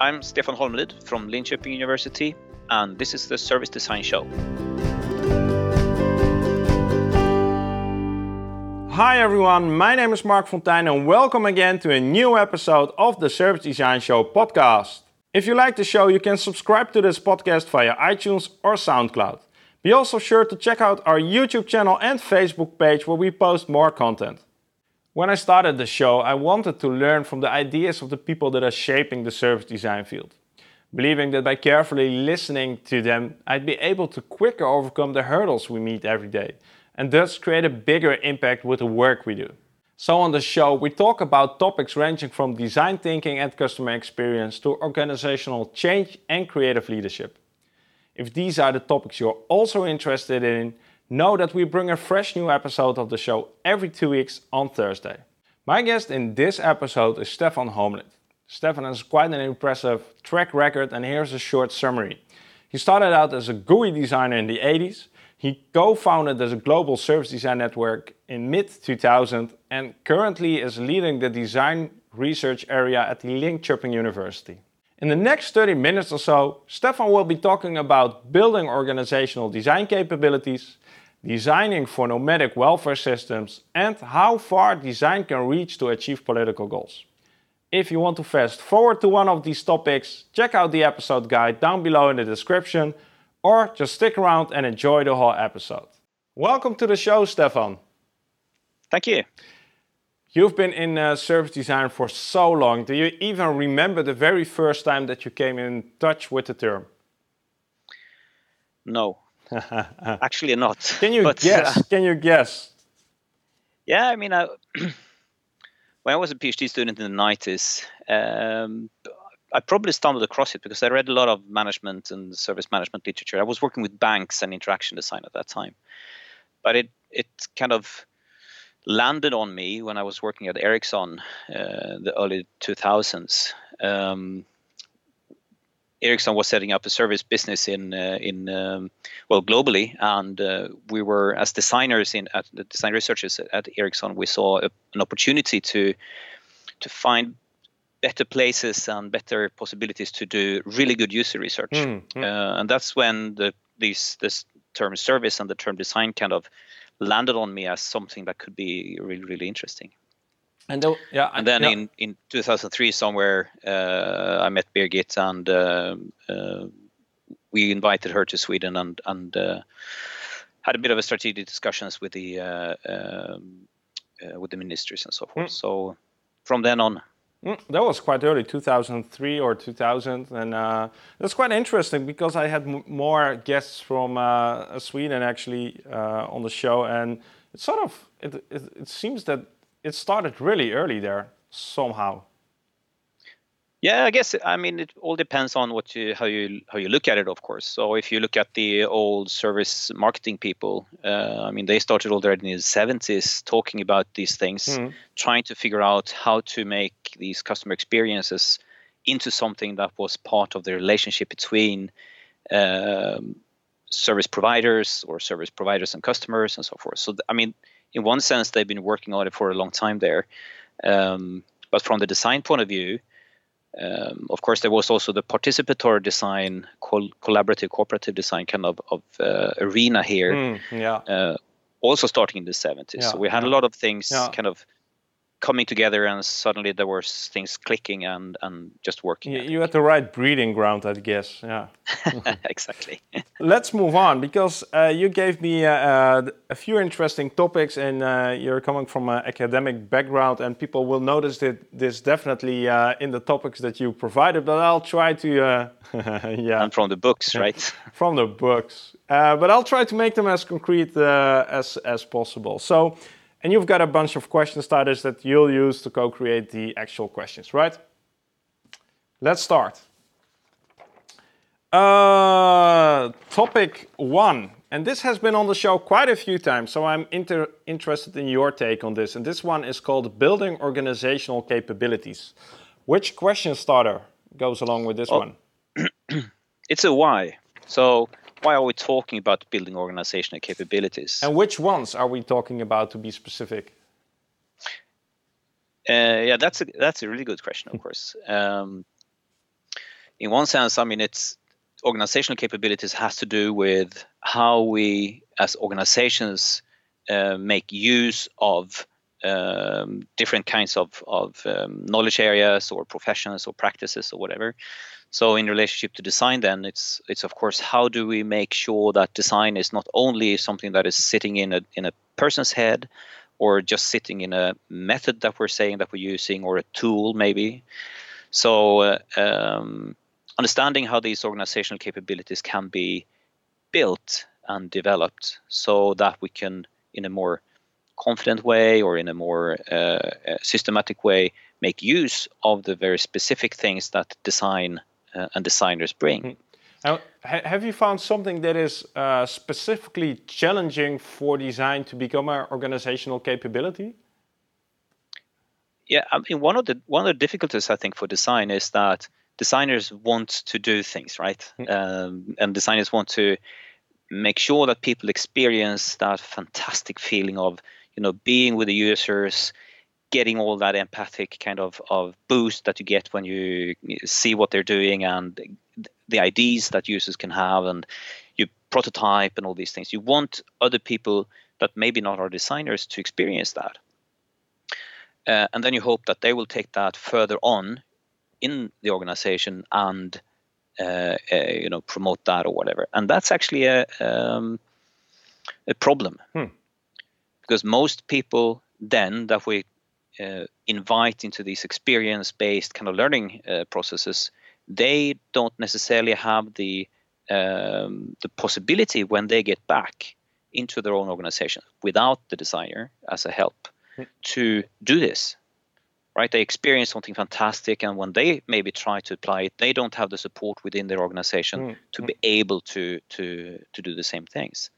I'm Stefan Holmlid from Linköping University, and this is the Service Design Show. Hi everyone, my name is Marc Fonteijn and welcome again to a new episode of the Service Design Show podcast. If you like the show, you can subscribe to this podcast via iTunes or SoundCloud. Be also sure to check out our YouTube channel and Facebook page where we post more content. When I started the show, I wanted to learn from the ideas of the people that are shaping the service design field, believing that by carefully listening to them, I'd be able to quicker overcome the hurdles we meet every day and thus create a bigger impact with the work we do. So, on the show, we talk about topics ranging from design thinking and customer experience to organizational change and creative leadership. If these are the topics you're also interested in, know that we bring a fresh new episode of the show every two weeks on Thursday. My guest in this episode is Stefan Holmlid. Stefan has quite an impressive track record, and here's a short summary. He started out as a GUI designer in the 80s. He co founded as a global service design network in mid 2000 and currently is leading the design research area at the Linköping University. In the next 30 minutes or so, Stefan will be talking about building organizational design capabilities, designing for nomadic welfare systems, and how far design can reach to achieve political goals. If you want to fast forward to one of these topics, check out the episode guide down below in the description, or just stick around and enjoy the whole episode. Welcome to the show, Stefan. Thank you. You've been in uh, service design for so long. Do you even remember the very first time that you came in touch with the term? No, actually not. Can you but, guess? Uh, Can you guess? Yeah, I mean, I, when I was a PhD student in the 90s, um, I probably stumbled across it because I read a lot of management and service management literature. I was working with banks and interaction design at that time, but it it kind of landed on me when I was working at Ericsson, uh, the early 2000s. Um, Ericsson was setting up a service business in uh, in um, well globally, and uh, we were as designers in at the design researchers at Ericsson, we saw a, an opportunity to to find better places and better possibilities to do really good user research, mm, mm. and that's when the these this term service and the term design kind of landed on me as something that could be really really interesting. And the, yeah, and then yeah. in in 2003 somewhere uh, I met Birgit and uh, uh, we invited her to Sweden and and uh, had a bit of a strategic discussions with the uh, um, uh, with the ministries and so forth. Mm. So from then on. Mm, that was quite early, 2003 or 2000, and that's quite interesting because I had more guests from Sweden actually on the show, and it sort of it, it, it seems that it started really early there somehow. Yeah, I guess I mean it all depends on what you how you how you look at it, of course. So if you look at the old service marketing people, uh, I mean they started already in the seventies talking about these things, mm. trying to figure out how to make these customer experiences into something that was part of the relationship between um, service providers or service providers and customers and so forth. So I mean in one sense, they've been working on it for a long time there. Um, but from the design point of view, um, of course, there was also the participatory design, col- collaborative, cooperative design kind of, of uh, arena here. Mm, yeah. Uh, also starting in the 70s. Yeah, so we had yeah. a lot of things yeah. kind of coming together and suddenly there were things clicking and and just working you, you had the right breeding ground i guess yeah. Exactly. Let's move on because uh, you gave me uh, uh, a few interesting topics and uh, you're coming from an academic background and people will notice that this definitely uh, in the topics that you provided but i'll try to uh, yeah. And from the books right? From the books. But i'll try to make them as concrete as as possible. So and you've got a bunch of question starters that you'll use to co-create the actual questions, right? Let's start. Uh, topic one, and this has been on the show quite a few times, so I'm inter- interested in your take on this. And this one is called Building Organizational Capabilities. Which question starter goes along with this oh. one? it's a why. So why are we talking about building organizational capabilities? And which ones are we talking about to be specific? Uh, yeah, that's a that's a really good question, of course. Um, in one sense, I mean, it's organizational capabilities has to do with how we as organizations uh, make use of um, different kinds of, of um, knowledge areas or professions or practices or whatever. So in relationship to design, then it's it's of course how do we make sure that design is not only something that is sitting in a in a person's head, or just sitting in a method that we're saying that we're using or a tool maybe. So uh, um, understanding how these organizational capabilities can be built and developed so that we can in a more confident way or in a more uh, uh, systematic way make use of the very specific things that design uh, and designers bring. Hmm. Now, have you found something that is uh, specifically challenging for design to become an organizational capability? Yeah, I mean, one of the one of the difficulties I think for design is that designers want to do things right, mm. um, and designers want to make sure that people experience that fantastic feeling of you know being with the users getting all that empathic kind of, of boost that you get when you see what they're doing and the ideas that users can have and you prototype and all these things. You want other people that maybe not are designers to experience that. Uh, and then you hope that they will take that further on in the organization and uh, uh, you know promote that or whatever. And that's actually a um, a problem. Hmm. Because most people then that we uh, invite into these experience based kind of learning uh, processes they don't necessarily have the um, the possibility when they get back into their own organization without the designer as a help hmm. to do this right? They experience something fantastic, and when they maybe try to apply it, they don't have the support within their organization mm. to be able to to to do the same things.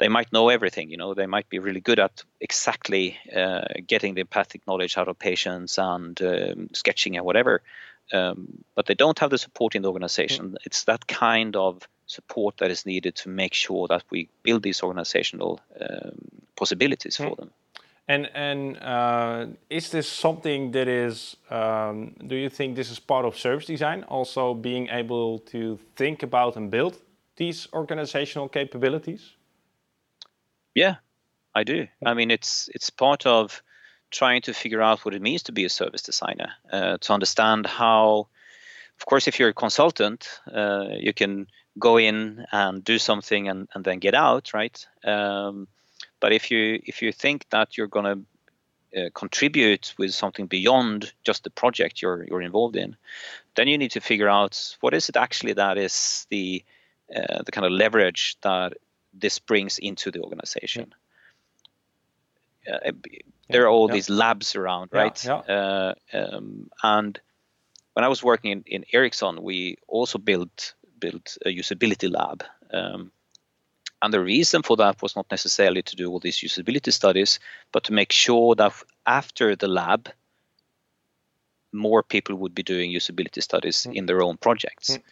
They might know everything, you know. They might be really good at exactly uh, getting the empathic knowledge out of patients and um, sketching and whatever, um, but they don't have the support in the organization. Mm. It's that kind of support that is needed to make sure that we build these organizational um, possibilities mm. for them. And and uh, is this something that is? Um, do you think this is part of service design? Also, being able to think about and build these organizational capabilities. Yeah, I do. I mean, it's it's part of trying to figure out what it means to be a service designer. Uh, to understand how, of course, if you're a consultant, uh, you can go in and do something and, and then get out, right? Um, but if you if you think that you're going to uh, contribute with something beyond just the project you're you're involved in, then you need to figure out what is it actually that is the uh, the kind of leverage that this brings into the organization. Yeah. Uh, there are all yeah. these labs around, right? Yeah, uh, um, and when I was working in, in Ericsson, we also built built a usability lab. Um, and the reason for that was not necessarily to do all these usability studies, but to make sure that after the lab, more people would be doing usability studies mm. in their own projects. Mm.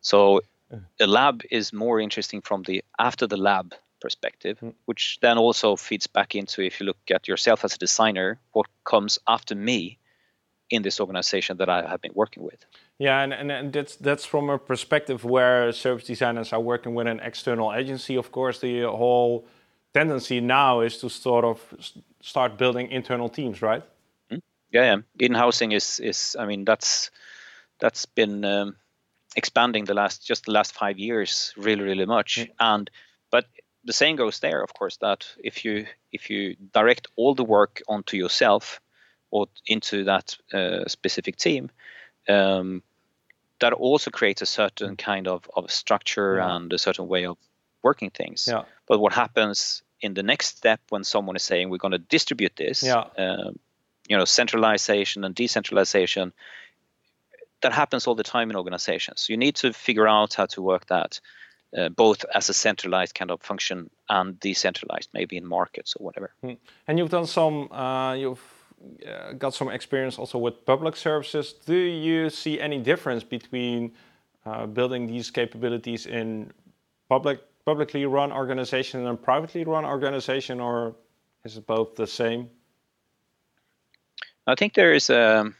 So the lab is more interesting from the after the lab perspective, mm. which then also feeds back into if you look at yourself as a designer, what comes after me in this organization that I have been working with. Yeah, and, and, and that's that's from a perspective where service designers are working with an external agency. Of course, the whole tendency now is to sort of start building internal teams, right? Mm-hmm. Yeah, yeah. In housing is is I mean that's that's been um, expanding the last just the last five years really really much, mm-hmm. and but the same goes there, of course, that if you if you direct all the work onto yourself or into that uh, specific team, um, that also creates a certain kind of, of structure yeah. and a certain way of working things. Yeah. But what happens in the next step when someone is saying we're going to distribute this, yeah. um, you know, centralization and decentralization, that happens all the time in organizations. You need to figure out how to work that. Uh, both as a centralized kind of function and decentralized, maybe in markets or whatever. Hmm. And you've done some, uh, you've uh, got some experience also with public services. Do you see any difference between uh, building these capabilities in public publicly run organization and privately run organization, or is it both the same? I think there is a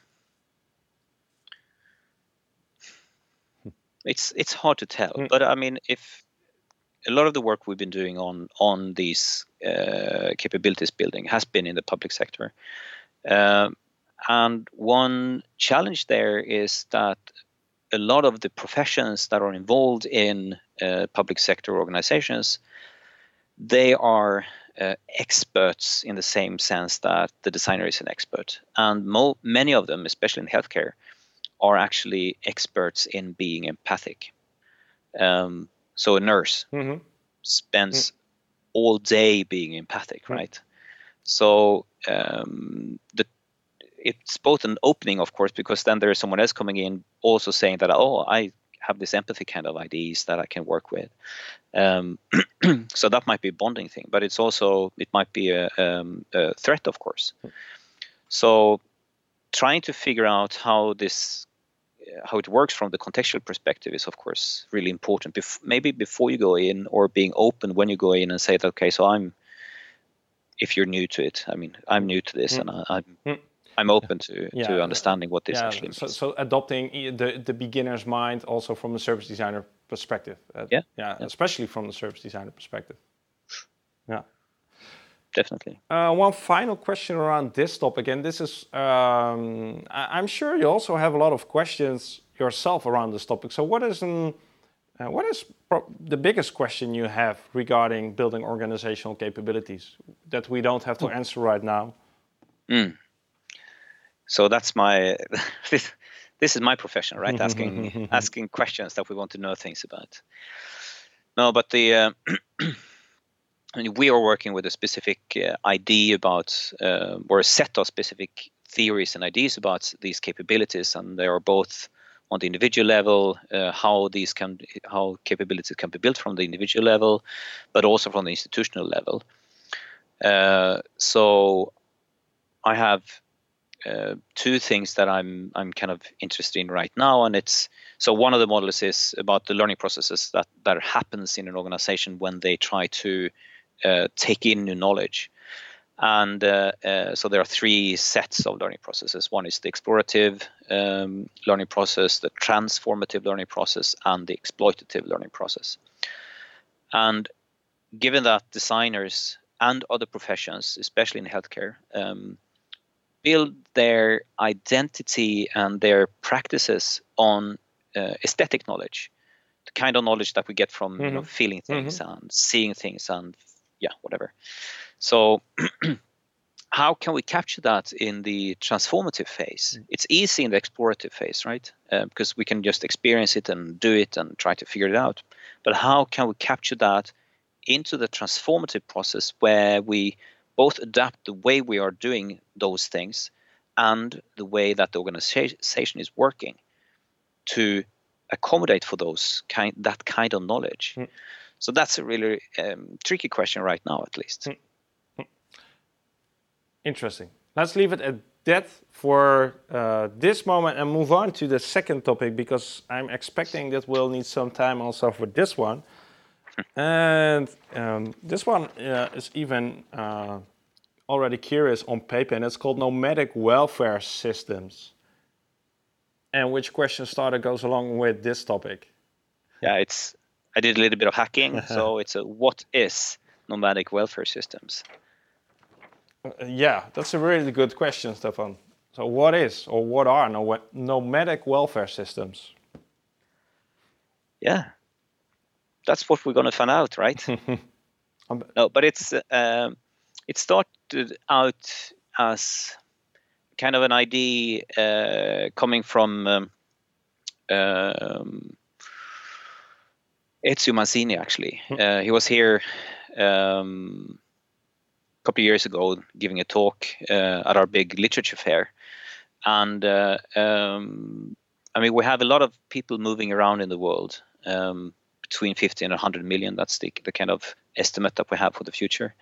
it's it's hard to tell. Mm. But I mean, if a lot of the work we've been doing on on these uh, capabilities building has been in the public sector, um, and one challenge there is that a lot of the professions that are involved in uh, public sector organizations, they are uh, experts in the same sense that the designer is an expert, and mo- many of them, especially in healthcare, are actually experts in being empathic. Um, so a nurse mm-hmm. spends mm. all day being empathic, mm. right? So um, the it's both an opening, of course, because then there is someone else coming in also saying that, oh, I have this empathy kind of ideas that I can work with. Um, so that might be a bonding thing, but it's also it might be a, um, a threat, of course. Hmm. So trying to figure out how this how it works from the contextual perspective is of course really important Bef- maybe before you go in or being open when you go in and say that okay so i'm if you're new to it i mean i'm new to this mm. and I, am I'm, mm. I'm open to, yeah. to understanding what this yeah. actually means. So, so, adopting the, the beginner's mind also from the service designer perspective. Uh, yeah. yeah. Yeah, especially from the service designer perspective. Yeah. Definitely. Uh, one final question around this topic, and this is, um, I, am sure you also have a lot of questions yourself around this topic. So, what is an, uh, what is the biggest question you have regarding building organizational capabilities that we don't have to hmm. answer right now? Mm so that's my this, this is my profession right asking asking questions that we want to know things about no but the uh, Mean, we are working with a specific uh, idea about uh, or a set of specific theories and ideas about these capabilities and they are both on the individual level uh, how these can how capabilities can be built from the individual level but also from the institutional level. Uh, so i have uh, two things that I'm I'm kind of interested in right now, and it's so one of the models is about the learning processes that that happens in an organization when they try to uh, take in new knowledge, and uh, uh so there are three sets of learning processes. One is the explorative um, learning process, the transformative learning process, and the exploitative learning process. And given that designers and other professions, especially in healthcare, um, build their identity and their practices on uh, aesthetic knowledge, the kind of knowledge that we get from mm-hmm. you know, mm-hmm. feeling things mm-hmm. and seeing things and yeah, whatever. So, how can we capture that in the transformative phase? Mm. It's easy in the explorative phase, right? Uh, because we can just experience it and do it and try to figure it out. But how can we capture that into the transformative process where we both adapt the way we are doing those things and the way that the organization is working to accommodate for those kind that kind of knowledge. Mm. So that's a really um, tricky question right now, at least. Mm. Interesting. Let's leave it at that for uh, this moment and move on to the second topic because I'm expecting that we'll need some time also for this one and um, this one uh, is even uh, already curious on paper, and it's called nomadic welfare systems. And which question starter goes along with this topic? Yeah, it's I did a little bit of hacking, so it's a what is nomadic welfare systems? Uh, yeah, that's a really good question, Stefan. So, what is or what are nomadic welfare systems? Yeah, that's what we're going to find out, right? no, but it's um, it started out as kind of an idea uh, coming from um, um, Ezio Manzini. Actually, hmm. uh, he was here um, a couple of years ago giving a talk uh, at our big literature fair, and uh, um, I mean we have a lot of people moving around in the world. Um, between 50 and 100 million. That's the, the kind of estimate that we have for the future.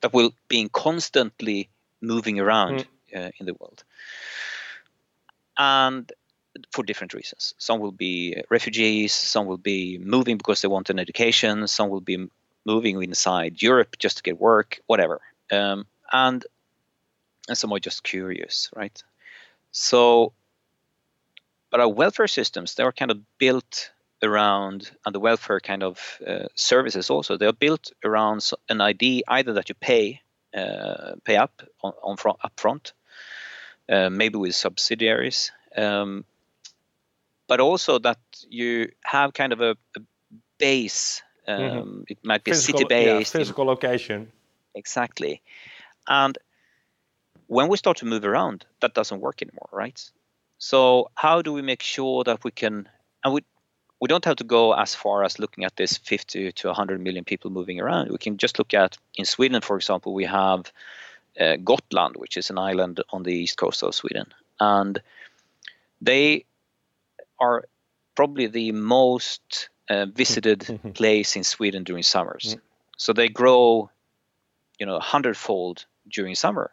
That will be constantly moving around mm. uh, in the world. And for different reasons. Some will be refugees, some will be moving because they want an education, some will be moving inside Europe just to get work, whatever. Um, and and some are just curious, right? So, but our welfare systems they are kind of built around and the welfare kind of uh, services also they are built around an ID either that you pay uh, pay up on, on front, up front, uh, maybe with subsidiaries, um, but also that you have kind of a, a base. Um, mm-hmm. It might be physical, city based, yeah, physical location. Exactly, and when we start to move around, that doesn't work anymore, right? So how do we make sure that we can, and we we don't have to go as far as looking at this 50 to 100 million people moving around. We can just look at in Sweden, for example, we have uh, Gotland, which is an island on the east coast of Sweden, and they are probably the most uh, visited place in Sweden during summers. Mm. So they grow, you know, a hundredfold during summer,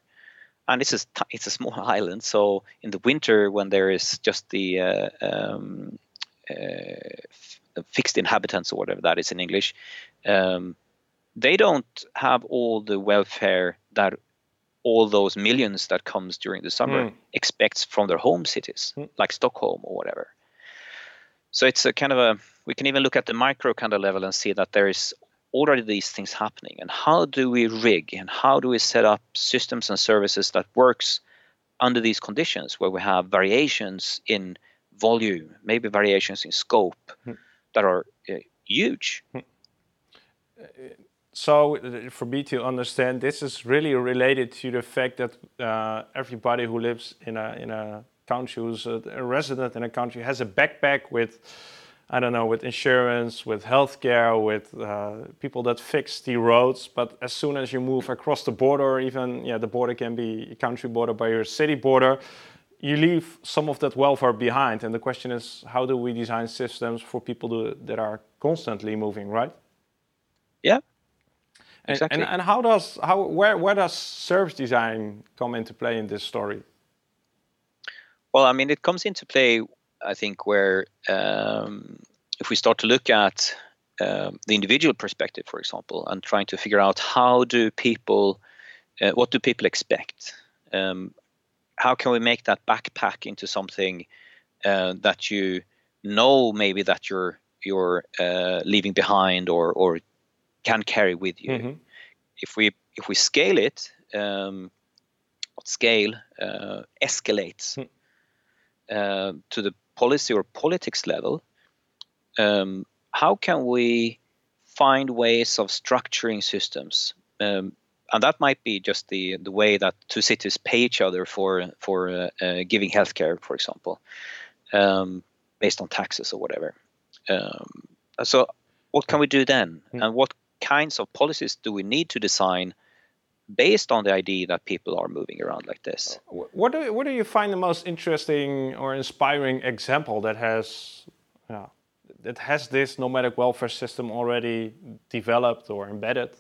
and it's a it's a small island. So in the winter, when there is just the uh, um, uh, fixed inhabitants or whatever that is in English, um, they don't have all the welfare that all those millions that comes during the summer mm. expects from their home cities, mm. like Stockholm or whatever. So it's a kind of a we can even look at the micro kind of level and see that there is already these things happening and how do we rig and how do we set up systems and services that works under these conditions where we have variations in volume, maybe variations in scope hmm. that are uh, huge. Hmm. So, uh, for me to understand, this is really related to the fact that uh, everybody who lives in a in a country, who's a, a resident in a country, has a backpack with I don't know, with insurance, with healthcare, with uh, people that fix the roads. But as soon as you move across the border, even yeah, the border can be a country border by your city border, you leave some of that welfare behind. And the question is, how do we design systems for people to, that are constantly moving, right? Yeah. And, exactly. and, and how does how where where does service design come into play in this story? Well, I mean, it comes into play, I think, where um, if we start to look at um, the individual perspective, for example, and trying to figure out how do people, uh, what do people expect? Um, how can we make that backpack into something uh, that you know maybe that you're you're uh, leaving behind or or can carry with you. Mm-hmm. If we if we scale it, um, what scale uh, escalates mm. Uh, to the policy or politics level, um, how can we find ways of structuring systems um, and that might be just the the way that two cities pay each other for for uh, uh, giving healthcare, for example, um, based on taxes or whatever. Um, so, what can we do then, mm. and what kinds of policies do we need to design based on the idea that people are moving around like this? What do what do you find the most interesting or inspiring example that has? Yeah, that has this nomadic welfare system already developed or embedded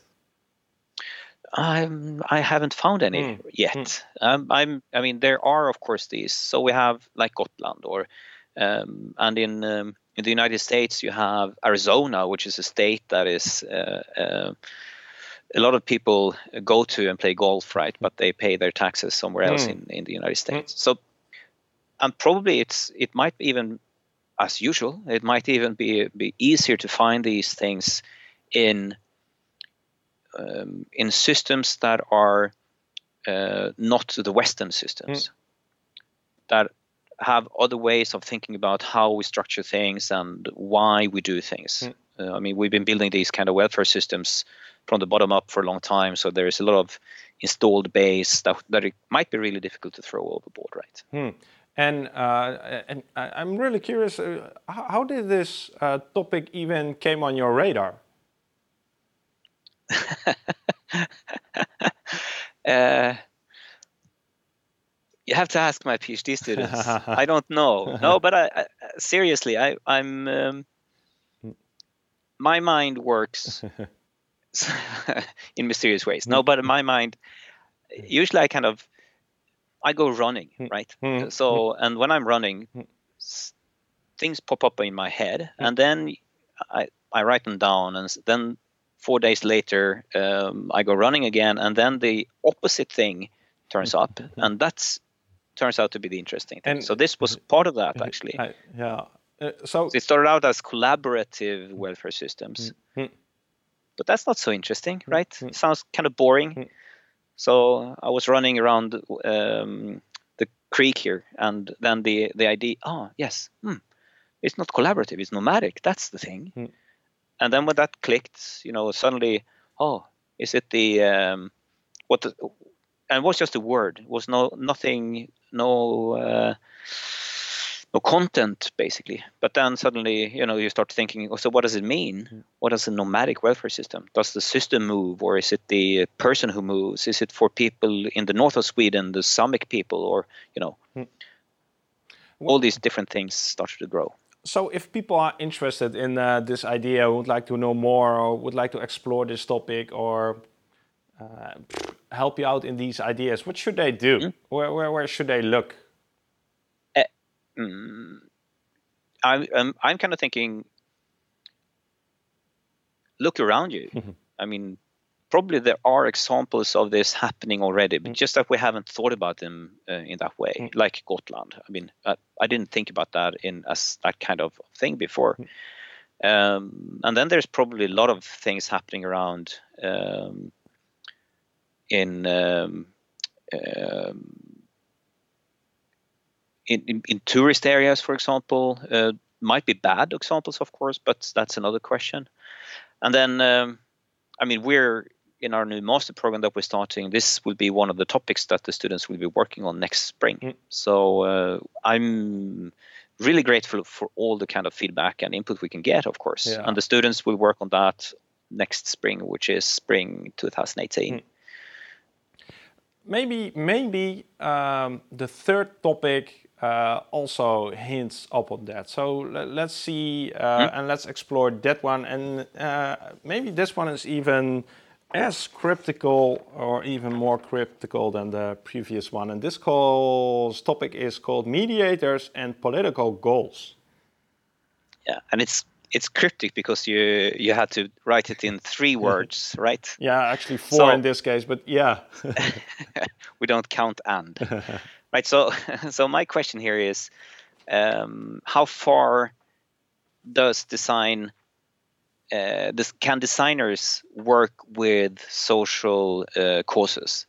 I'm, I haven't found any mm. yet. Mm. Um, I'm, I mean, there are of course these. So we have like Gotland, or um, and in um, in the United States you have Arizona, which is a state that is uh, uh, a lot of people go to and play golf, right? But they pay their taxes somewhere else mm. in, in the United hmm. States. So, and probably it's it might even, as usual, it might even be be easier to find these things in um, in systems that are uh, not the Western systems, mm. that have other ways of thinking about how we structure things and why we do things. Uh, I mean, we've been building these kind of welfare systems from the bottom up for a long time, so there is a lot of installed base that that it might be really difficult to throw overboard, right? Mm. And, uh, and I'm really curious, uh, how did this uh, topic even came on your radar? uh, you have to ask my PhD students. I don't know. No, but I, I seriously, I, am um, my mind works in mysterious ways. No, but in my mind, usually I kind of I go running, hmm. right? Hmm. so, and when I'm running, hmm. things pop up in my head, and then I I write them down, and then four days later um, i go running again and then the opposite thing turns up and that's turns out to be the interesting thing and, so this was part of that actually I, yeah Uh, so, so, it started out as collaborative welfare systems, mm-hmm. but that's not so interesting, Mm-hmm. right? It sounds kind of boring. So I was running around um, the creek here, and then the the idea, oh yes, hmm, it's not collaborative, it's nomadic. That's the thing. Mm. And then when that clicked, you know, suddenly, oh, is it the um, what? The, and it was just a word. It was no nothing, no. Uh, no content basically. But then suddenly you know you start thinking oh, so what does it mean? What is a nomadic welfare system? Does the system move or is it the person who moves? Is it for people in the north of sweden the samic people or you know all these different things started to grow? So if people are interested in uh, this idea would like to know more or would like to explore this topic or uh, help you out in these ideas what should they do? Mm. where, where, where should they look mm, I'm, I'm I'm kind of thinking look around you. I mean probably there are examples of this happening already but just that we haven't thought about them uh, in that way like Gotland. I mean I, I didn't think about that in as that kind of thing before. Um, and then there's probably a lot of things happening around um, in um, um, in, in, in tourist areas, for example, uh, might be bad examples, of course, but that's another question. And then, um, I mean, we're in our new master program that we're starting. This will be one of the topics that the students will be working on next spring. Mm. So uh, I'm really grateful for all the kind of feedback and input we can get, of course. Yeah. And the students will work on that next spring, which is spring 2018. Mm. maybe maybe um, the third topic uh, also hints upon that. So le- let's see uh, and let's explore that one. And uh, maybe this one is even as cryptical or even more cryptical than the previous one. And this calls topic is called mediators and political goals. Yeah, and it's it's cryptic because you you had to write it in three words, right? Yeah, actually four So- in this case, but yeah. we don't count and right so so my question here is um, how far does design uh, this, can designers work with social uh, causes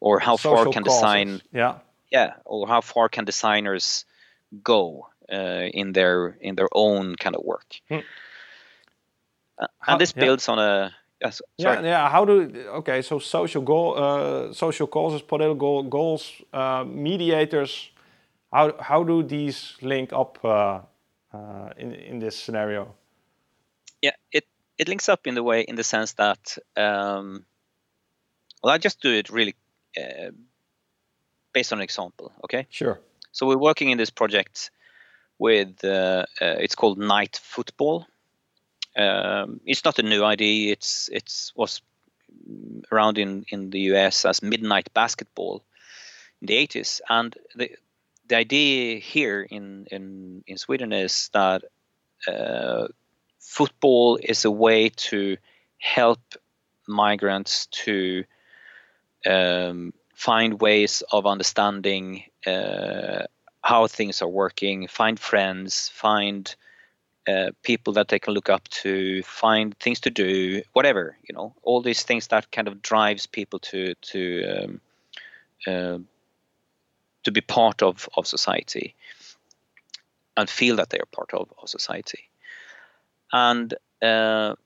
or how far can causes. design Yeah. yeah or how far can designers go uh, in their in their own kind of work Hmm. Uh, and this yeah. builds on a yes, Yeah, yeah. How do okay? So social goal, uh, social causes, political goals, uh, mediators. How how do these link up uh, uh, in in this scenario? yeah it it links up in the way in the sense that um, well i just do it really uh, based on an example okay Sure. so we're working in this project with uh, uh, it's called night football. Um, it's not a new idea. It's it's was around in in the us as midnight basketball in the 80s and the the idea here in in in sweden is that uh, football is a way to help migrants to um, find ways of understanding uh, how things are working, find friends, find uh, people that they can look up to, find things to do, whatever you know, all these things that kind of drives people to to um, uh, to be part of of society and feel that they are part of, of society. And uh,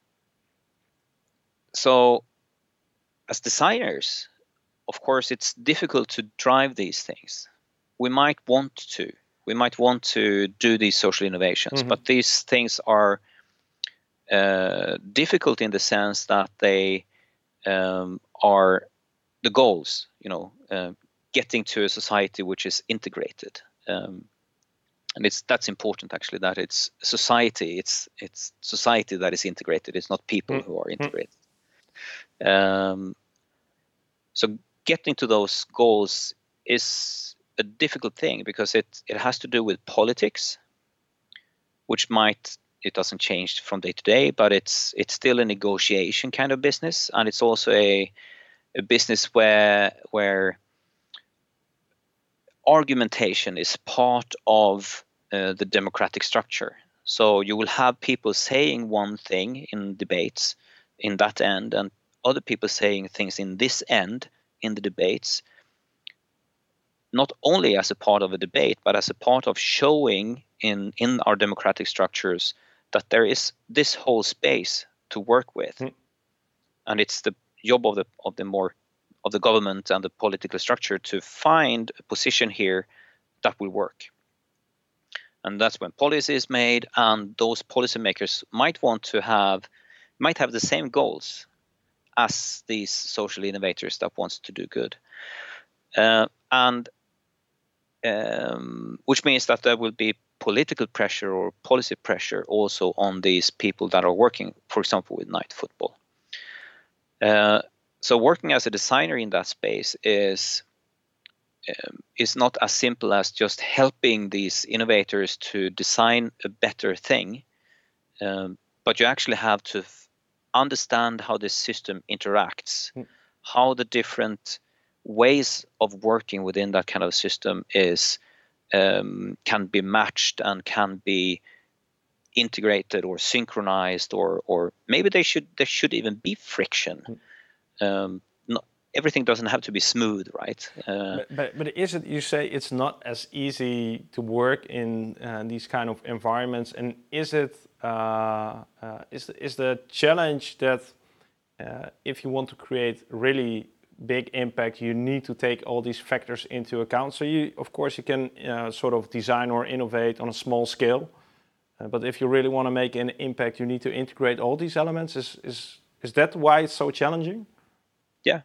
so as designers of course it's difficult to drive these things we might want to we might want to do these social innovations Mhm. but these things are uh, difficult in the sense that they um, are the goals you know uh, getting to a society which is integrated um, and it's that's important actually that it's society it's it's society that is integrated it's not people Mm. who are integrated um, so getting to those goals is a difficult thing because it it has to do with politics which might it doesn't change from day to day but it's it's still a negotiation kind of business and it's also a a business where where argumentation is part of uh, the democratic structure. So you will have people saying one thing in debates in that end, and other people saying things in this end in the debates, not only as a part of a debate, but as a part of showing in, in our democratic structures that there is this whole space to work with. Mm. And it's the job of the of the more of the government and the political structure to find a position here that will work. And that's when policy is made, and those policymakers might want to have might have the same goals as these social innovators that wants to do good. Uh, and um, which means that there will be political pressure or policy pressure also on these people that are working, for example, with night football. Uh, so working as a designer in that space is um, is not as simple as just helping these innovators to design a better thing, um, but you actually have to f- understand how the system interacts, mm. how the different ways of working within that kind of system is um, can be matched and can be integrated or synchronized or or maybe they should there should even be friction. Hmm. um, not, everything doesn't have to be smooth right? Uh, but, but, but is it you say it's not as easy to work in uh, these kind of environments. And is it uh, uh is, is the challenge that uh, if you want to create really big impact, you need to take all these factors into account. So you, of course, you can uh, sort of design or innovate on a small scale. Uh, but if you really want to make an impact, you need to integrate all these elements. Is is is that why it's so challenging? Yeah,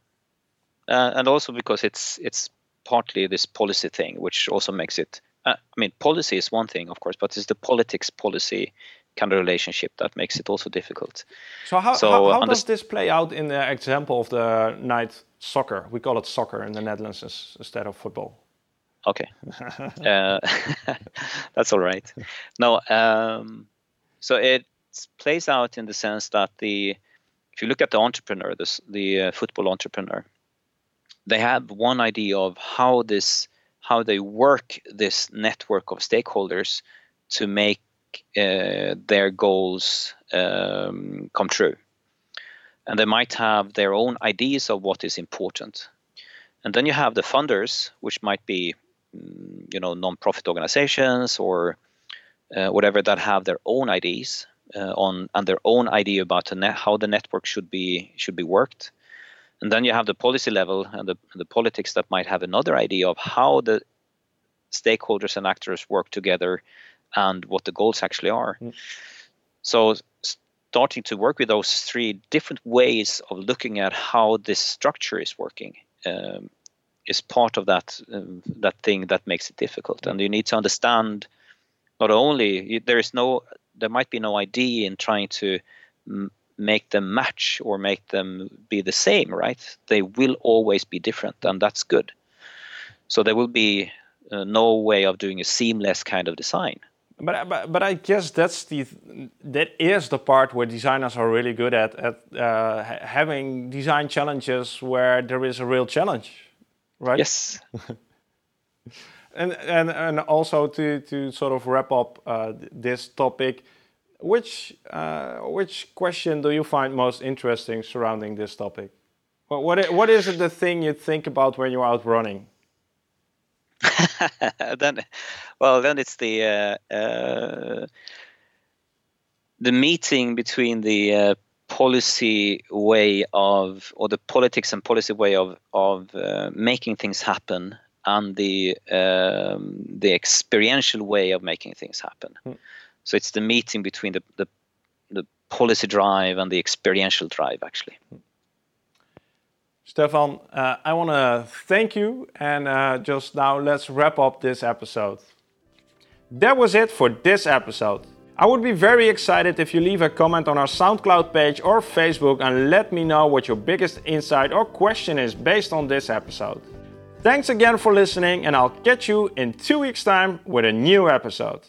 uh, and also because it's it's partly this policy thing, which also makes it. Uh, I mean, policy is one thing, of course, but it's the politics policy kind of relationship that makes it also difficult. So how, so how, how does this play out in the example of the night soccer? We call it soccer in the Netherlands instead of football. Okay, uh, that's all right. No, um, so it plays out in the sense that the if you look at the entrepreneur, this, the uh, football entrepreneur, they have one idea of how this how they work this network of stakeholders to make uh, their goals um, come true. And they might have their own ideas of what is important. And then you have the funders, which might be, mm, you know, non-profit organizations or uh, whatever that have their own ideas uh, on and their own idea about the net, how the network should be should be worked. And then you have the policy level and the, the politics that might have another idea of how the stakeholders and actors work together and what the goals actually are. Mm. So starting to work with those three different ways of looking at how this structure is working um, is part of that um, that thing that makes it difficult. And you need to understand not only there is no there might be no idea in trying to m- make them match or make them be the same, right? They will always be different, and that's good. So there will be uh, no way of doing a seamless kind of design. But, but but I guess that's the that is the part where designers are really good at at uh, having design challenges where there is a real challenge, right? Yes. and and and also to to sort of wrap up uh, this topic, which uh, which question do you find most interesting surrounding this topic? What what what is it the thing you think about when you're out running? then, well, then it's the uh, uh, the meeting between the uh, policy way of, or the politics and policy way of of uh, making things happen, and the um, the experiential way of making things happen. Hmm. So it's the meeting between the, the the policy drive and the experiential drive, actually. Hmm. Stefan, uh, I want to thank you. And uh, just now, let's wrap up this episode. That was it for this episode. I would be very excited if you leave a comment on our SoundCloud page or Facebook and let me know what your biggest insight or question is based on this episode. Thanks again for listening, and I'll catch you in two weeks' time with a new episode.